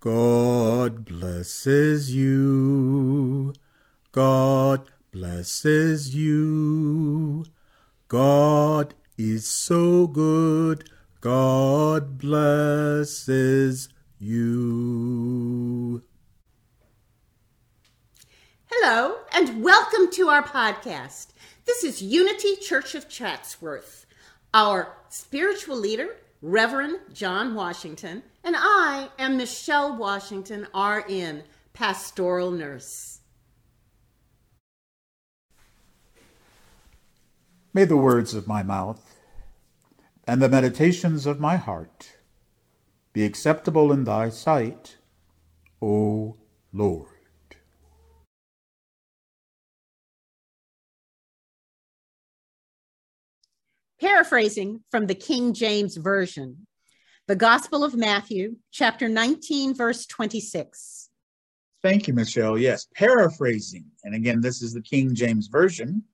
God blesses you. God blesses you. God is so good. God blesses you. Hello, and welcome to our podcast. This is Unity Church of Chatsworth. Our spiritual leader, Reverend John Washington, and I am Michelle Washington, RN, pastoral nurse. May the words of my mouth and the meditations of my heart be acceptable in thy sight, O Lord. Paraphrasing from the King James Version, the Gospel of Matthew, chapter 19, verse 26. Thank you, Michelle. Yes, paraphrasing. And again, this is the King James Version.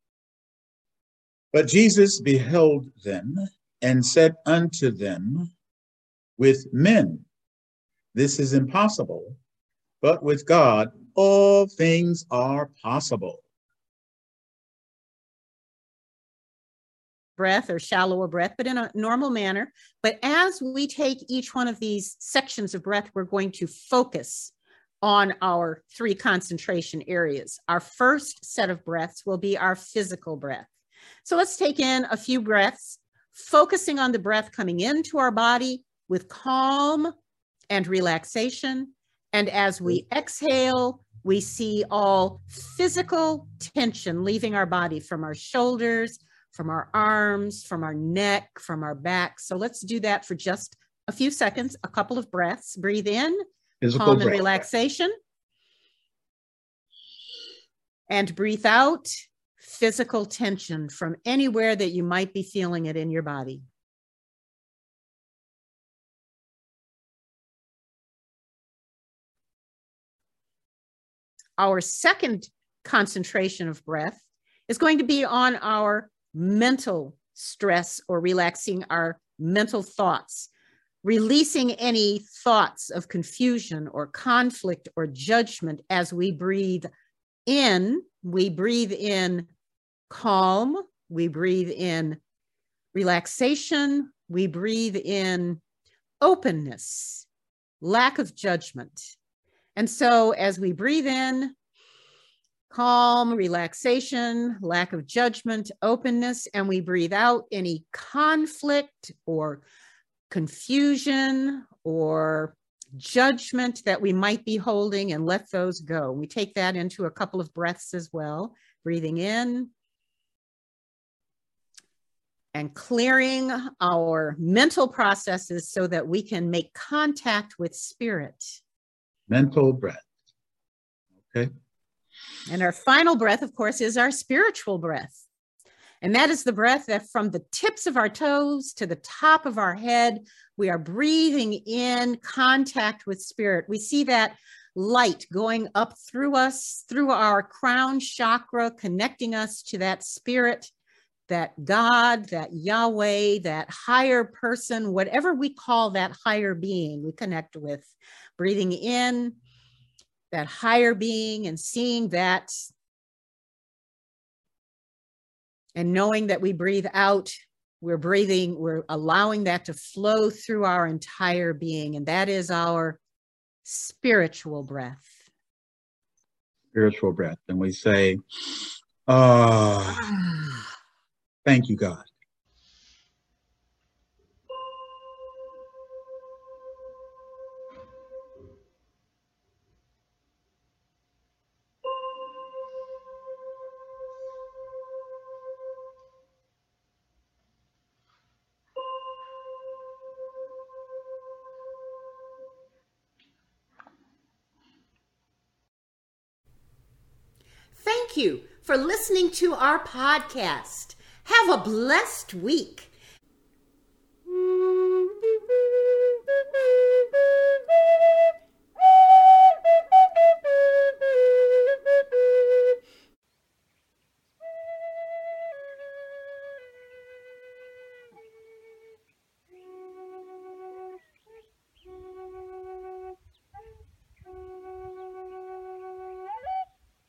But Jesus beheld them and said unto them, With men this is impossible, but with God all things are possible. Breath or shallower breath, but in a normal manner. But as we take each one of these sections of breath, we're going to focus on our three concentration areas. Our first set of breaths will be our physical breath. So let's take in a few breaths, focusing on the breath coming into our body with calm and relaxation. And as we exhale, we see all physical tension leaving our body from our shoulders from our arms, from our neck, from our back. So let's do that for just a few seconds, a couple of breaths. Breathe in, Physical calm breath. and relaxation. And breathe out, physical tension from anywhere that you might be feeling it in your body. Our second concentration of breath is going to be on our mental stress or relaxing our mental thoughts, releasing any thoughts of confusion or conflict or judgment as we breathe in. We breathe in calm, we breathe in relaxation, we breathe in openness, lack of judgment. And so as we breathe in, calm, relaxation, lack of judgment, openness, and we breathe out any conflict or confusion or judgment that we might be holding and let those go. We take that into a couple of breaths as well, breathing in and clearing our mental processes so that we can make contact with spirit. Mental breath. Okay. And our final breath, of course, is our spiritual breath. And that is the breath that from the tips of our toes to the top of our head, we are breathing in contact with spirit. We see that light going up through us, through our crown chakra, connecting us to that spirit, that God, that Yahweh, that higher person, whatever we call that higher being we connect with. Breathing in that higher being and seeing that and knowing that we breathe out we're breathing we're allowing that to flow through our entire being. And that is our spiritual breath. Spiritual breath. And we say ah thank you god Thank you for listening to our podcast. Have a blessed week.